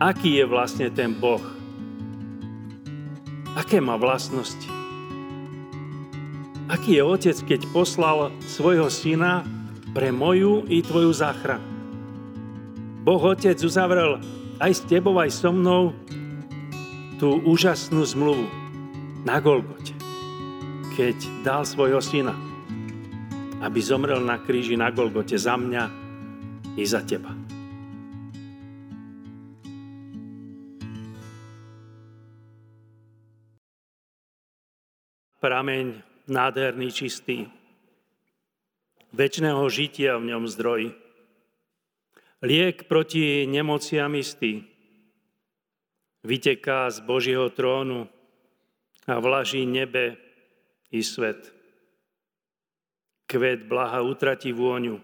aký je vlastne ten Boh. Aké má vlastnosti. Aký je otec, keď poslal svojho syna pre moju i tvoju záchranu. Boh Otec uzavrel aj s tebou, aj so mnou tú úžasnú zmluvu na Golgote, keď dal svojho syna, aby zomrel na kríži na Golgote za mňa i za teba. Prameň nádherný, čistý, väčšného žitia v ňom zdroj, liek proti nemociam istý, vyteká z Božieho trónu a vlaží nebe i svet. Kvet blaha utratí vôňu,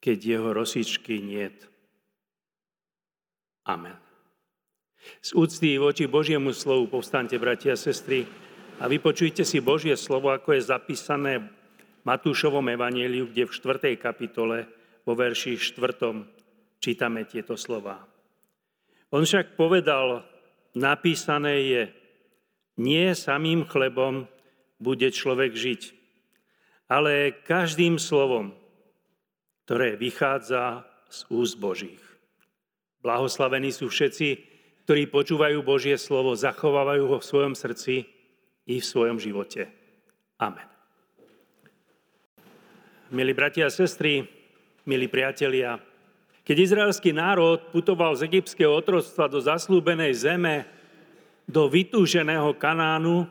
keď jeho rosičky niet. Amen. Z úcty voči Božiemu slovu povstante, bratia a sestry, a vypočujte si Božie slovo, ako je zapísané v Matúšovom evaníliu, kde v 4. kapitole vo verši 4. čítame tieto slova. On však povedal, napísané je, nie samým chlebom bude človek žiť, ale každým slovom, ktoré vychádza z úst Božích. Blahoslavení sú všetci, ktorí počúvajú Božie slovo, zachovávajú ho v svojom srdci i v svojom živote. Amen. Milí bratia a sestry, milí priatelia, keď izraelský národ putoval z egyptského otroctva do zaslúbenej zeme, do vytúženého Kanánu,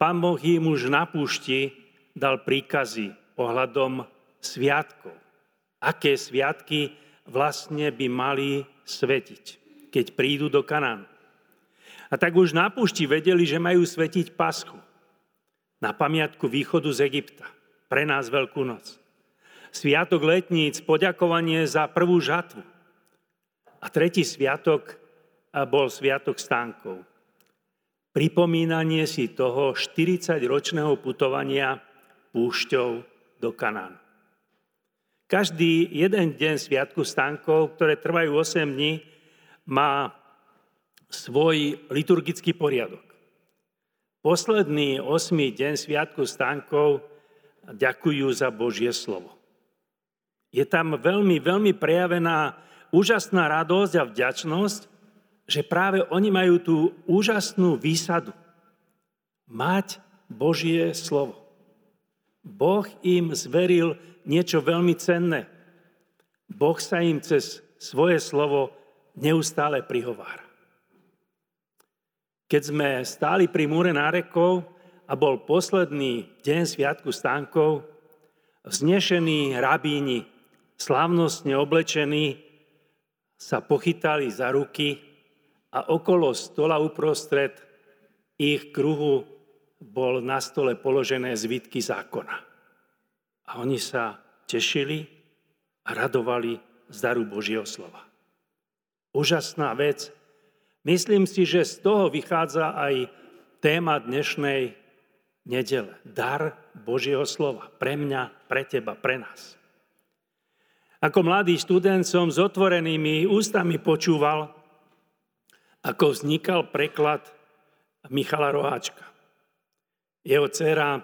pán Boh im už na púšti dal príkazy ohľadom sviatkov. Aké sviatky vlastne by mali svetiť, keď prídu do Kanánu. A tak už na púšti vedeli, že majú svetiť paschu na pamiatku východu z Egypta. Pre nás Veľkú noc. Sviatok letníc, poďakovanie za prvú žatvu. A tretí sviatok bol sviatok stánkov. Pripomínanie si toho 40-ročného putovania púšťou do Kanánu. Každý jeden deň sviatku stánkov, ktoré trvajú 8 dní, má svoj liturgický poriadok. Posledný osmý deň Sviatku stánkov ďakujú za Božie slovo. Je tam veľmi, veľmi prejavená úžasná radosť a vďačnosť, že práve oni majú tú úžasnú výsadu. Mať Božie slovo. Boh im zveril niečo veľmi cenné. Boh sa im cez svoje slovo neustále prihovára. Keď sme stáli pri múre nárekov a bol posledný deň Sviatku stánkov, vznešení rabíni, slávnostne oblečení, sa pochytali za ruky a okolo stola uprostred ich kruhu bol na stole položené zvitky zákona. A oni sa tešili a radovali z daru Božieho slova. Úžasná vec, Myslím si, že z toho vychádza aj téma dnešnej nedele. Dar Božieho slova. Pre mňa, pre teba, pre nás. Ako mladý študent som s otvorenými ústami počúval, ako vznikal preklad Michala Roháčka. Jeho dcera,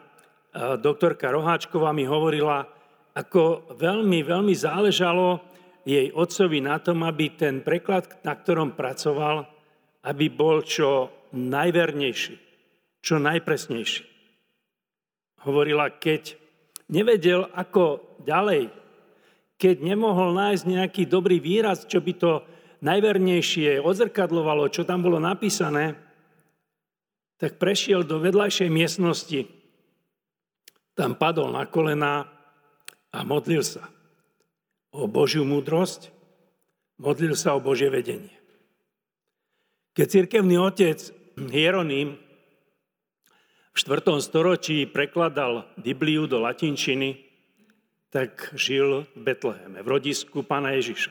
doktorka Roháčková, mi hovorila, ako veľmi, veľmi záležalo jej otcovi na tom, aby ten preklad, na ktorom pracoval, aby bol čo najvernejší, čo najpresnejší. Hovorila, keď nevedel, ako ďalej, keď nemohol nájsť nejaký dobrý výraz, čo by to najvernejšie odzrkadlovalo, čo tam bolo napísané, tak prešiel do vedľajšej miestnosti. Tam padol na kolena a modlil sa o Božiu múdrosť, modlil sa o Božie vedenie. Keď cirkevný otec Hieronym v 4. storočí prekladal Bibliu do latinčiny, tak žil v Betleheme, v rodisku pána Ježiša.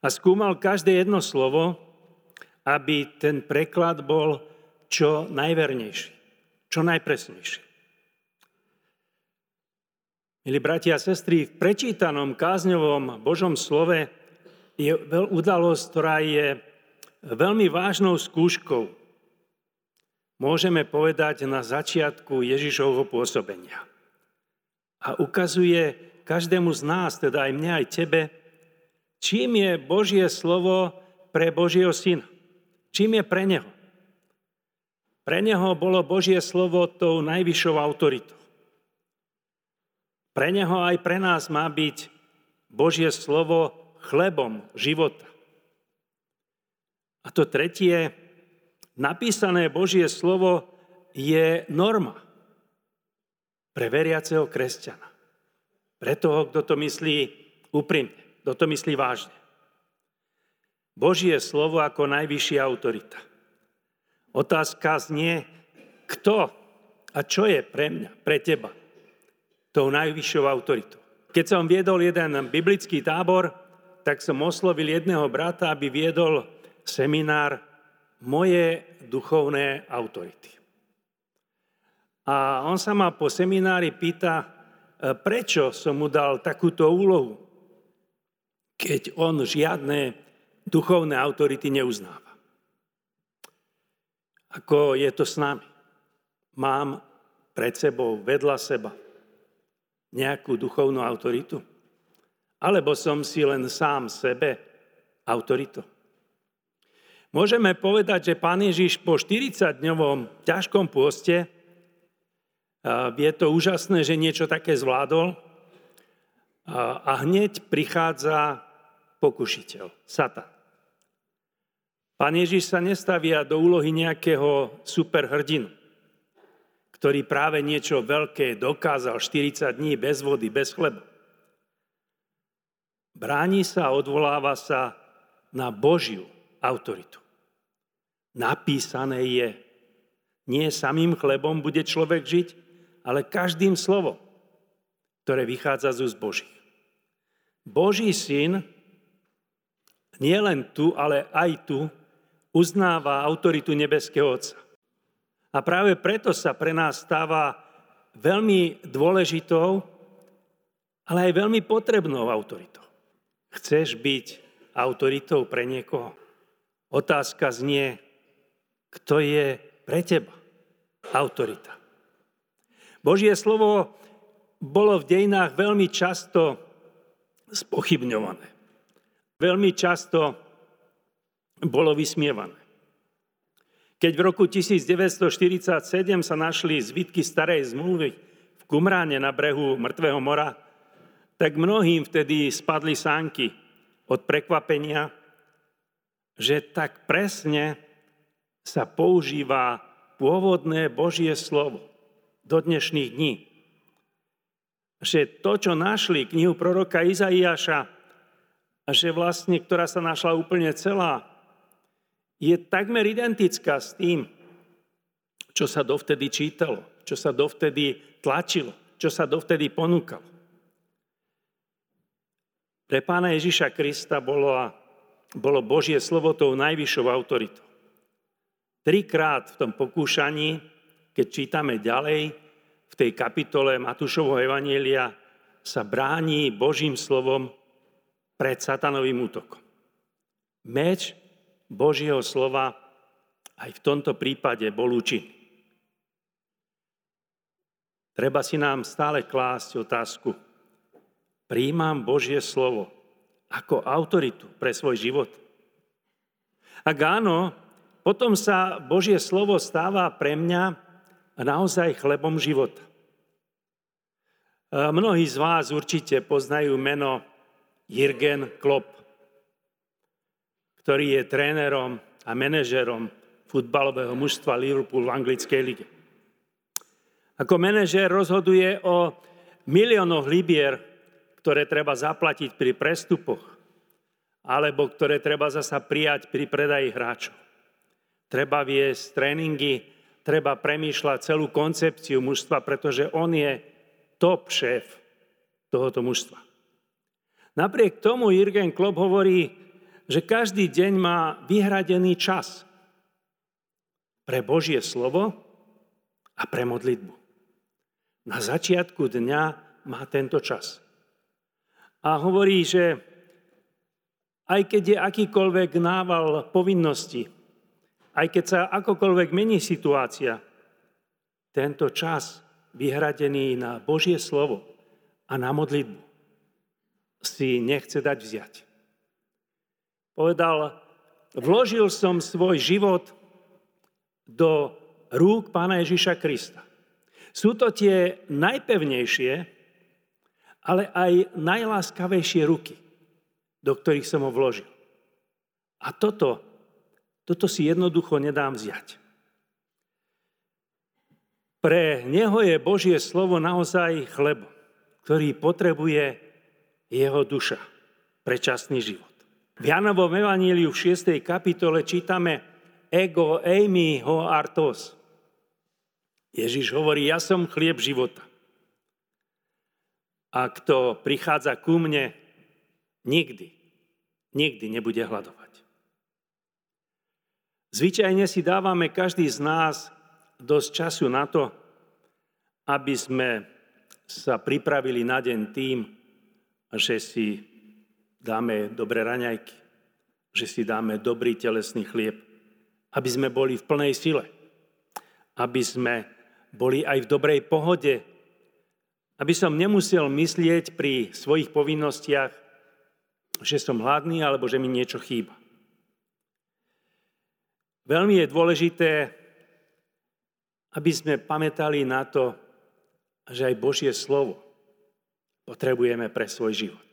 A skúmal každé jedno slovo, aby ten preklad bol čo najvernejší, čo najpresnejší. Milí bratia a sestry, v prečítanom kázňovom Božom slove je udalosť, ktorá je veľmi vážnou skúškou, môžeme povedať na začiatku Ježišovho pôsobenia. A ukazuje každému z nás, teda aj mne, aj tebe, čím je Božie slovo pre Božieho syna. Čím je pre neho. Pre neho bolo Božie slovo tou najvyššou autoritou. Pre neho aj pre nás má byť Božie slovo chlebom života. A to tretie, napísané Božie slovo je norma pre veriaceho kresťana. Pre toho, kto to myslí úprimne, kto to myslí vážne. Božie slovo ako najvyššia autorita. Otázka znie, kto a čo je pre mňa, pre teba tou najvyššou autoritou. Keď som viedol jeden biblický tábor, tak som oslovil jedného brata, aby viedol seminár Moje duchovné autority. A on sa ma po seminári pýta, e, prečo som mu dal takúto úlohu, keď on žiadne duchovné autority neuznáva. Ako je to s nami. Mám pred sebou, vedľa seba nejakú duchovnú autoritu? Alebo som si len sám sebe autoritou? Môžeme povedať, že pán Ježiš po 40-dňovom ťažkom pôste je to úžasné, že niečo také zvládol a hneď prichádza pokušiteľ, Satan. Pán Ježiš sa nestavia do úlohy nejakého superhrdinu ktorý práve niečo veľké dokázal 40 dní bez vody, bez chleba. Bráni sa a odvoláva sa na Božiu autoritu. Napísané je, nie samým chlebom bude človek žiť, ale každým slovom, ktoré vychádza z úst Božích. Boží syn nie len tu, ale aj tu uznáva autoritu nebeského Otca. A práve preto sa pre nás stáva veľmi dôležitou, ale aj veľmi potrebnou autoritou. Chceš byť autoritou pre niekoho? Otázka znie, kto je pre teba autorita. Božie slovo bolo v dejinách veľmi často spochybňované. Veľmi často bolo vysmievané. Keď v roku 1947 sa našli zvitky starej zmluvy v Kumráne na brehu Mŕtvého mora, tak mnohým vtedy spadli sánky od prekvapenia, že tak presne sa používa pôvodné Božie slovo do dnešných dní. Že to, čo našli knihu proroka Izaiáša, že vlastne, ktorá sa našla úplne celá, je takmer identická s tým, čo sa dovtedy čítalo, čo sa dovtedy tlačilo, čo sa dovtedy ponúkalo. Pre pána Ježiša Krista bolo, bolo Božie slovo tou najvyššou autoritou. Trikrát v tom pokúšaní, keď čítame ďalej, v tej kapitole Matúšovho Evanielia sa bráni Božím slovom pred satanovým útokom. Meč Božieho slova aj v tomto prípade bol účinný. Treba si nám stále klásť otázku. Príjmam Božie slovo ako autoritu pre svoj život? Ak áno, potom sa Božie slovo stáva pre mňa naozaj chlebom života. Mnohí z vás určite poznajú meno Jürgen Klopp ktorý je trénerom a manažerom futbalového mužstva Liverpool v anglickej lige. Ako manažér rozhoduje o miliónoch libier, ktoré treba zaplatiť pri prestupoch, alebo ktoré treba zasa prijať pri predaji hráčov. Treba viesť tréningy, treba premýšľať celú koncepciu mužstva, pretože on je top šéf tohoto mužstva. Napriek tomu Jürgen Klopp hovorí, že každý deň má vyhradený čas pre Božie slovo a pre modlitbu. Na začiatku dňa má tento čas. A hovorí, že Aj keď je akýkoľvek nával povinnosti, aj keď sa akokoľvek mení situácia, tento čas vyhradený na Božie slovo a na modlitbu si nechce dať vziať. Povedal, vložil som svoj život do rúk Pána Ježiša Krista. Sú to tie najpevnejšie, ale aj najláskavejšie ruky, do ktorých som ho vložil. A toto, toto si jednoducho nedám vziať. Pre neho je Božie slovo naozaj chlebo, ktorý potrebuje jeho duša pre časný život. V Janovom evaníliu v 6. kapitole čítame ego eimi ho artos. Ježiš hovorí, ja som chlieb života. A kto prichádza ku mne, nikdy, nikdy nebude hľadovať. Zvyčajne si dávame každý z nás dosť času na to, aby sme sa pripravili na deň tým, že si dáme dobré raňajky, že si dáme dobrý telesný chlieb, aby sme boli v plnej sile, aby sme boli aj v dobrej pohode, aby som nemusel myslieť pri svojich povinnostiach, že som hladný alebo že mi niečo chýba. Veľmi je dôležité, aby sme pamätali na to, že aj Božie slovo potrebujeme pre svoj život.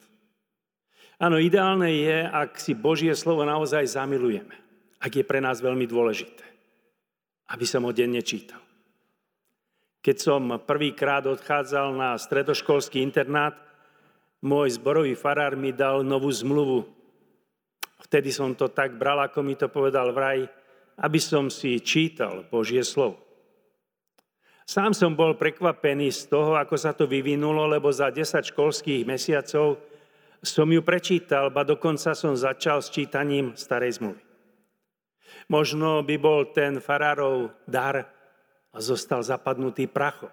Áno, ideálne je, ak si Božie slovo naozaj zamilujeme ak je pre nás veľmi dôležité, aby som ho denne čítal. Keď som prvýkrát odchádzal na stredoškolský internát, môj zborový farár mi dal novú zmluvu. Vtedy som to tak bral, ako mi to povedal vraj, aby som si čítal Božie slovo. Sám som bol prekvapený z toho, ako sa to vyvinulo, lebo za 10 školských mesiacov som ju prečítal, ba dokonca som začal s čítaním starej zmluvy. Možno by bol ten farárov dar a zostal zapadnutý prachom.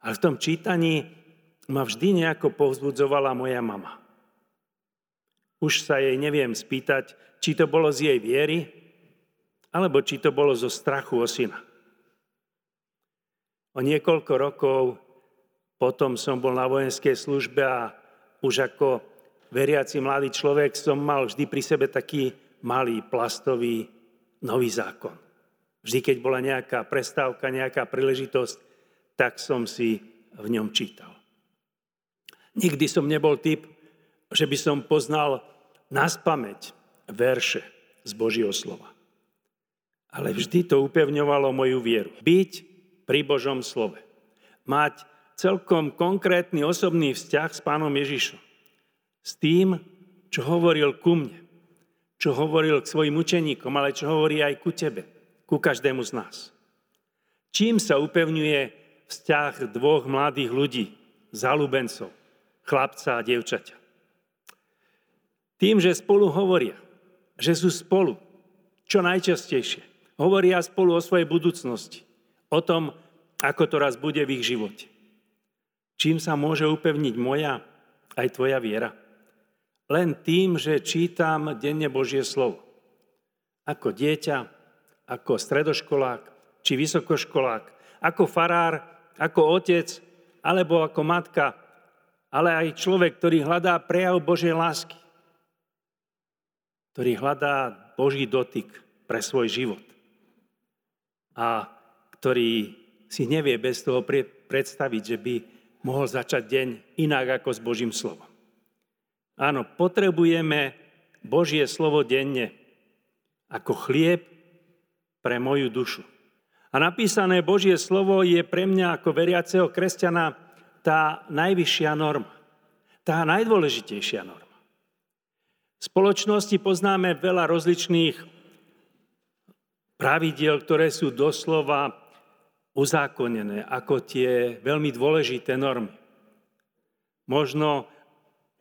Ale v tom čítaní ma vždy nejako povzbudzovala moja mama. Už sa jej neviem spýtať, či to bolo z jej viery, alebo či to bolo zo strachu o syna. O niekoľko rokov potom som bol na vojenskej službe a už ako veriaci mladý človek som mal vždy pri sebe taký malý plastový nový zákon. Vždy, keď bola nejaká prestávka, nejaká príležitosť, tak som si v ňom čítal. Nikdy som nebol typ, že by som poznal naspameť verše z Božieho slova. Ale vždy to upevňovalo moju vieru. Byť pri Božom slove. Mať celkom konkrétny osobný vzťah s pánom Ježišom. S tým, čo hovoril ku mne čo hovoril k svojim učeníkom, ale čo hovorí aj ku tebe, ku každému z nás. Čím sa upevňuje vzťah dvoch mladých ľudí, zalúbencov, chlapca a dievčaťa? Tým, že spolu hovoria, že sú spolu, čo najčastejšie. Hovoria spolu o svojej budúcnosti, o tom, ako to raz bude v ich živote. Čím sa môže upevniť moja aj tvoja viera? len tým, že čítam denne Božie slovo. Ako dieťa, ako stredoškolák či vysokoškolák, ako farár, ako otec alebo ako matka, ale aj človek, ktorý hľadá prejav Božej lásky, ktorý hľadá Boží dotyk pre svoj život a ktorý si nevie bez toho predstaviť, že by mohol začať deň inak ako s Božím slovom. Áno, potrebujeme Božie slovo denne ako chlieb pre moju dušu. A napísané Božie slovo je pre mňa ako veriaceho kresťana tá najvyššia norma, tá najdôležitejšia norma. V spoločnosti poznáme veľa rozličných pravidiel, ktoré sú doslova uzákonené ako tie veľmi dôležité normy. Možno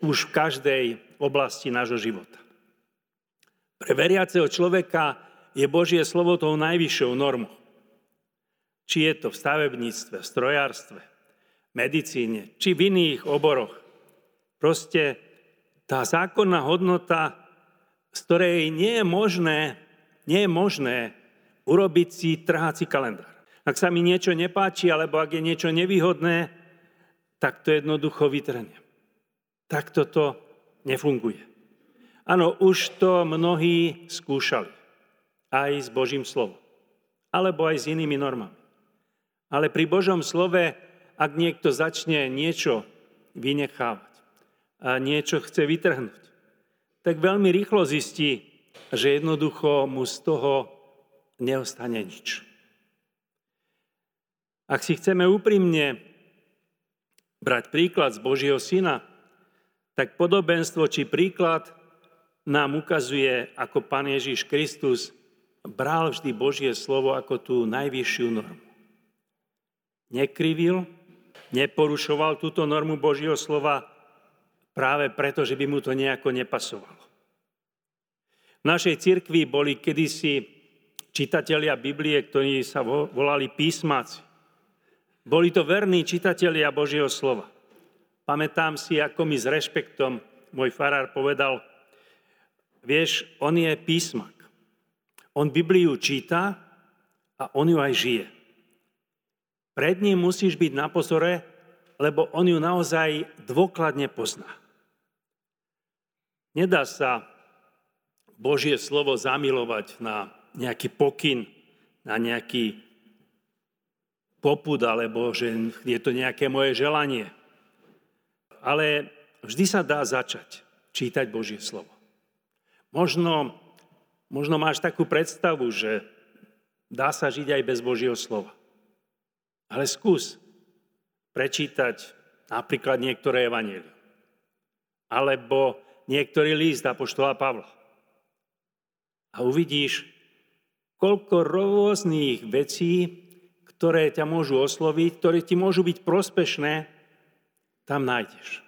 už v každej oblasti nášho života. Pre veriaceho človeka je Božie slovo tou najvyššou normou. Či je to v stavebníctve, v strojárstve, medicíne, či v iných oboroch. Proste tá zákonná hodnota, z ktorej nie je možné, nie je možné urobiť si trháci kalendár. Ak sa mi niečo nepáči, alebo ak je niečo nevýhodné, tak to jednoducho vytrhnem. Tak toto nefunguje. Áno, už to mnohí skúšali. Aj s Božím slovom. Alebo aj s inými normami. Ale pri Božom slove, ak niekto začne niečo vynechávať, a niečo chce vytrhnúť, tak veľmi rýchlo zistí, že jednoducho mu z toho neostane nič. Ak si chceme úprimne brať príklad z Božieho syna, tak podobenstvo či príklad nám ukazuje, ako Pán Ježiš Kristus bral vždy Božie slovo ako tú najvyššiu normu. Nekrivil, neporušoval túto normu Božieho slova, práve preto, že by mu to nejako nepasovalo. V našej cirkvi boli kedysi čitatelia Biblie, ktorí sa volali písmaci. Boli to verní čitatelia Božieho slova. Pamätám si, ako mi s rešpektom môj farár povedal, vieš, on je písmak. On Bibliu číta a on ju aj žije. Pred ním musíš byť na pozore, lebo on ju naozaj dôkladne pozná. Nedá sa Božie slovo zamilovať na nejaký pokyn, na nejaký popud, alebo že je to nejaké moje želanie. Ale vždy sa dá začať čítať Božie slovo. Možno, možno máš takú predstavu, že dá sa žiť aj bez Božieho slova. Ale skús prečítať napríklad niektoré evanielie. Alebo niektorý list Apoštola Pavla. A uvidíš, koľko rôznych vecí, ktoré ťa môžu osloviť, ktoré ti môžu byť prospešné, tam nájdeš.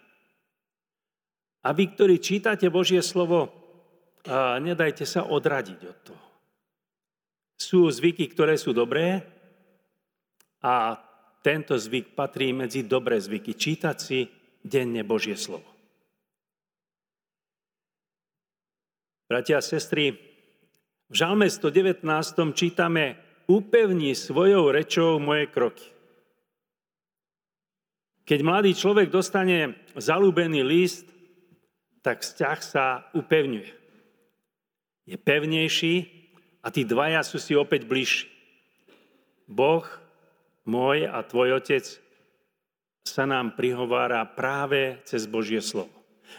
A vy, ktorí čítate Božie slovo, nedajte sa odradiť od toho. Sú zvyky, ktoré sú dobré a tento zvyk patrí medzi dobré zvyky. Čítať si denne Božie slovo. Bratia a sestry, v Žalme 119 čítame Upevni svojou rečou moje kroky. Keď mladý človek dostane zalúbený list, tak vzťah sa upevňuje. Je pevnejší a tí dvaja sú si opäť bližší. Boh, môj a tvoj otec, sa nám prihovára práve cez Božie slovo.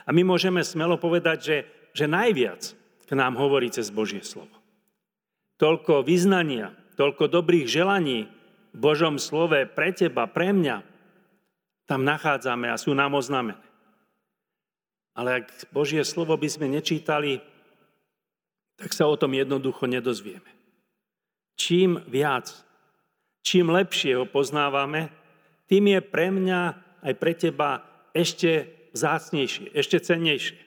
A my môžeme smelo povedať, že, že najviac k nám hovorí cez Božie slovo. Toľko vyznania, toľko dobrých želaní v Božom slove pre teba, pre mňa, tam nachádzame a sú nám oznamené. Ale ak Božie slovo by sme nečítali, tak sa o tom jednoducho nedozvieme. Čím viac, čím lepšie ho poznávame, tým je pre mňa aj pre teba ešte vzácnejšie, ešte cennejšie.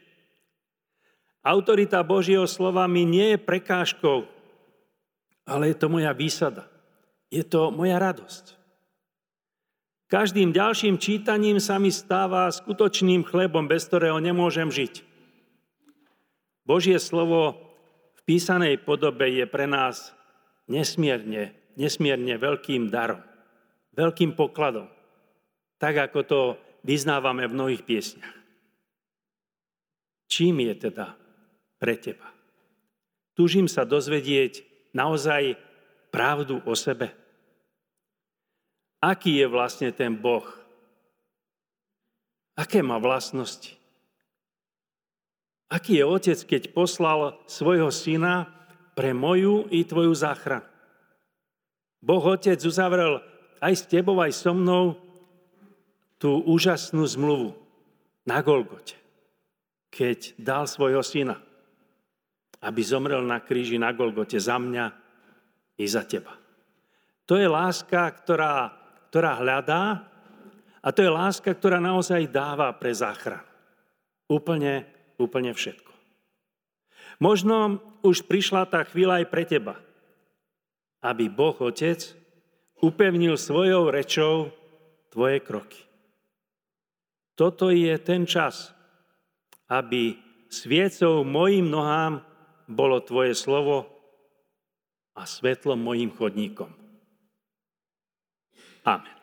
Autorita Božieho slova mi nie je prekážkou, ale je to moja výsada. Je to moja radosť. Každým ďalším čítaním sa mi stáva skutočným chlebom, bez ktorého nemôžem žiť. Božie slovo v písanej podobe je pre nás nesmierne, nesmierne veľkým darom, veľkým pokladom, tak ako to vyznávame v mnohých piesniach. Čím je teda pre teba. Tužím sa dozvedieť naozaj pravdu o sebe. Aký je vlastne ten Boh? Aké má vlastnosti? Aký je otec, keď poslal svojho syna pre moju i tvoju záchranu? Boh Otec uzavrel aj s tebou, aj so mnou tú úžasnú zmluvu na Golgote, keď dal svojho syna aby zomrel na kríži na Golgote za mňa i za teba. To je láska, ktorá, ktorá hľadá a to je láska, ktorá naozaj dáva pre záchranu. Úplne, úplne všetko. Možno už prišla tá chvíľa aj pre teba, aby Boh Otec upevnil svojou rečou tvoje kroky. Toto je ten čas, aby sviecou mojim nohám bolo Tvoje slovo a svetlom mojim chodníkom. Amen.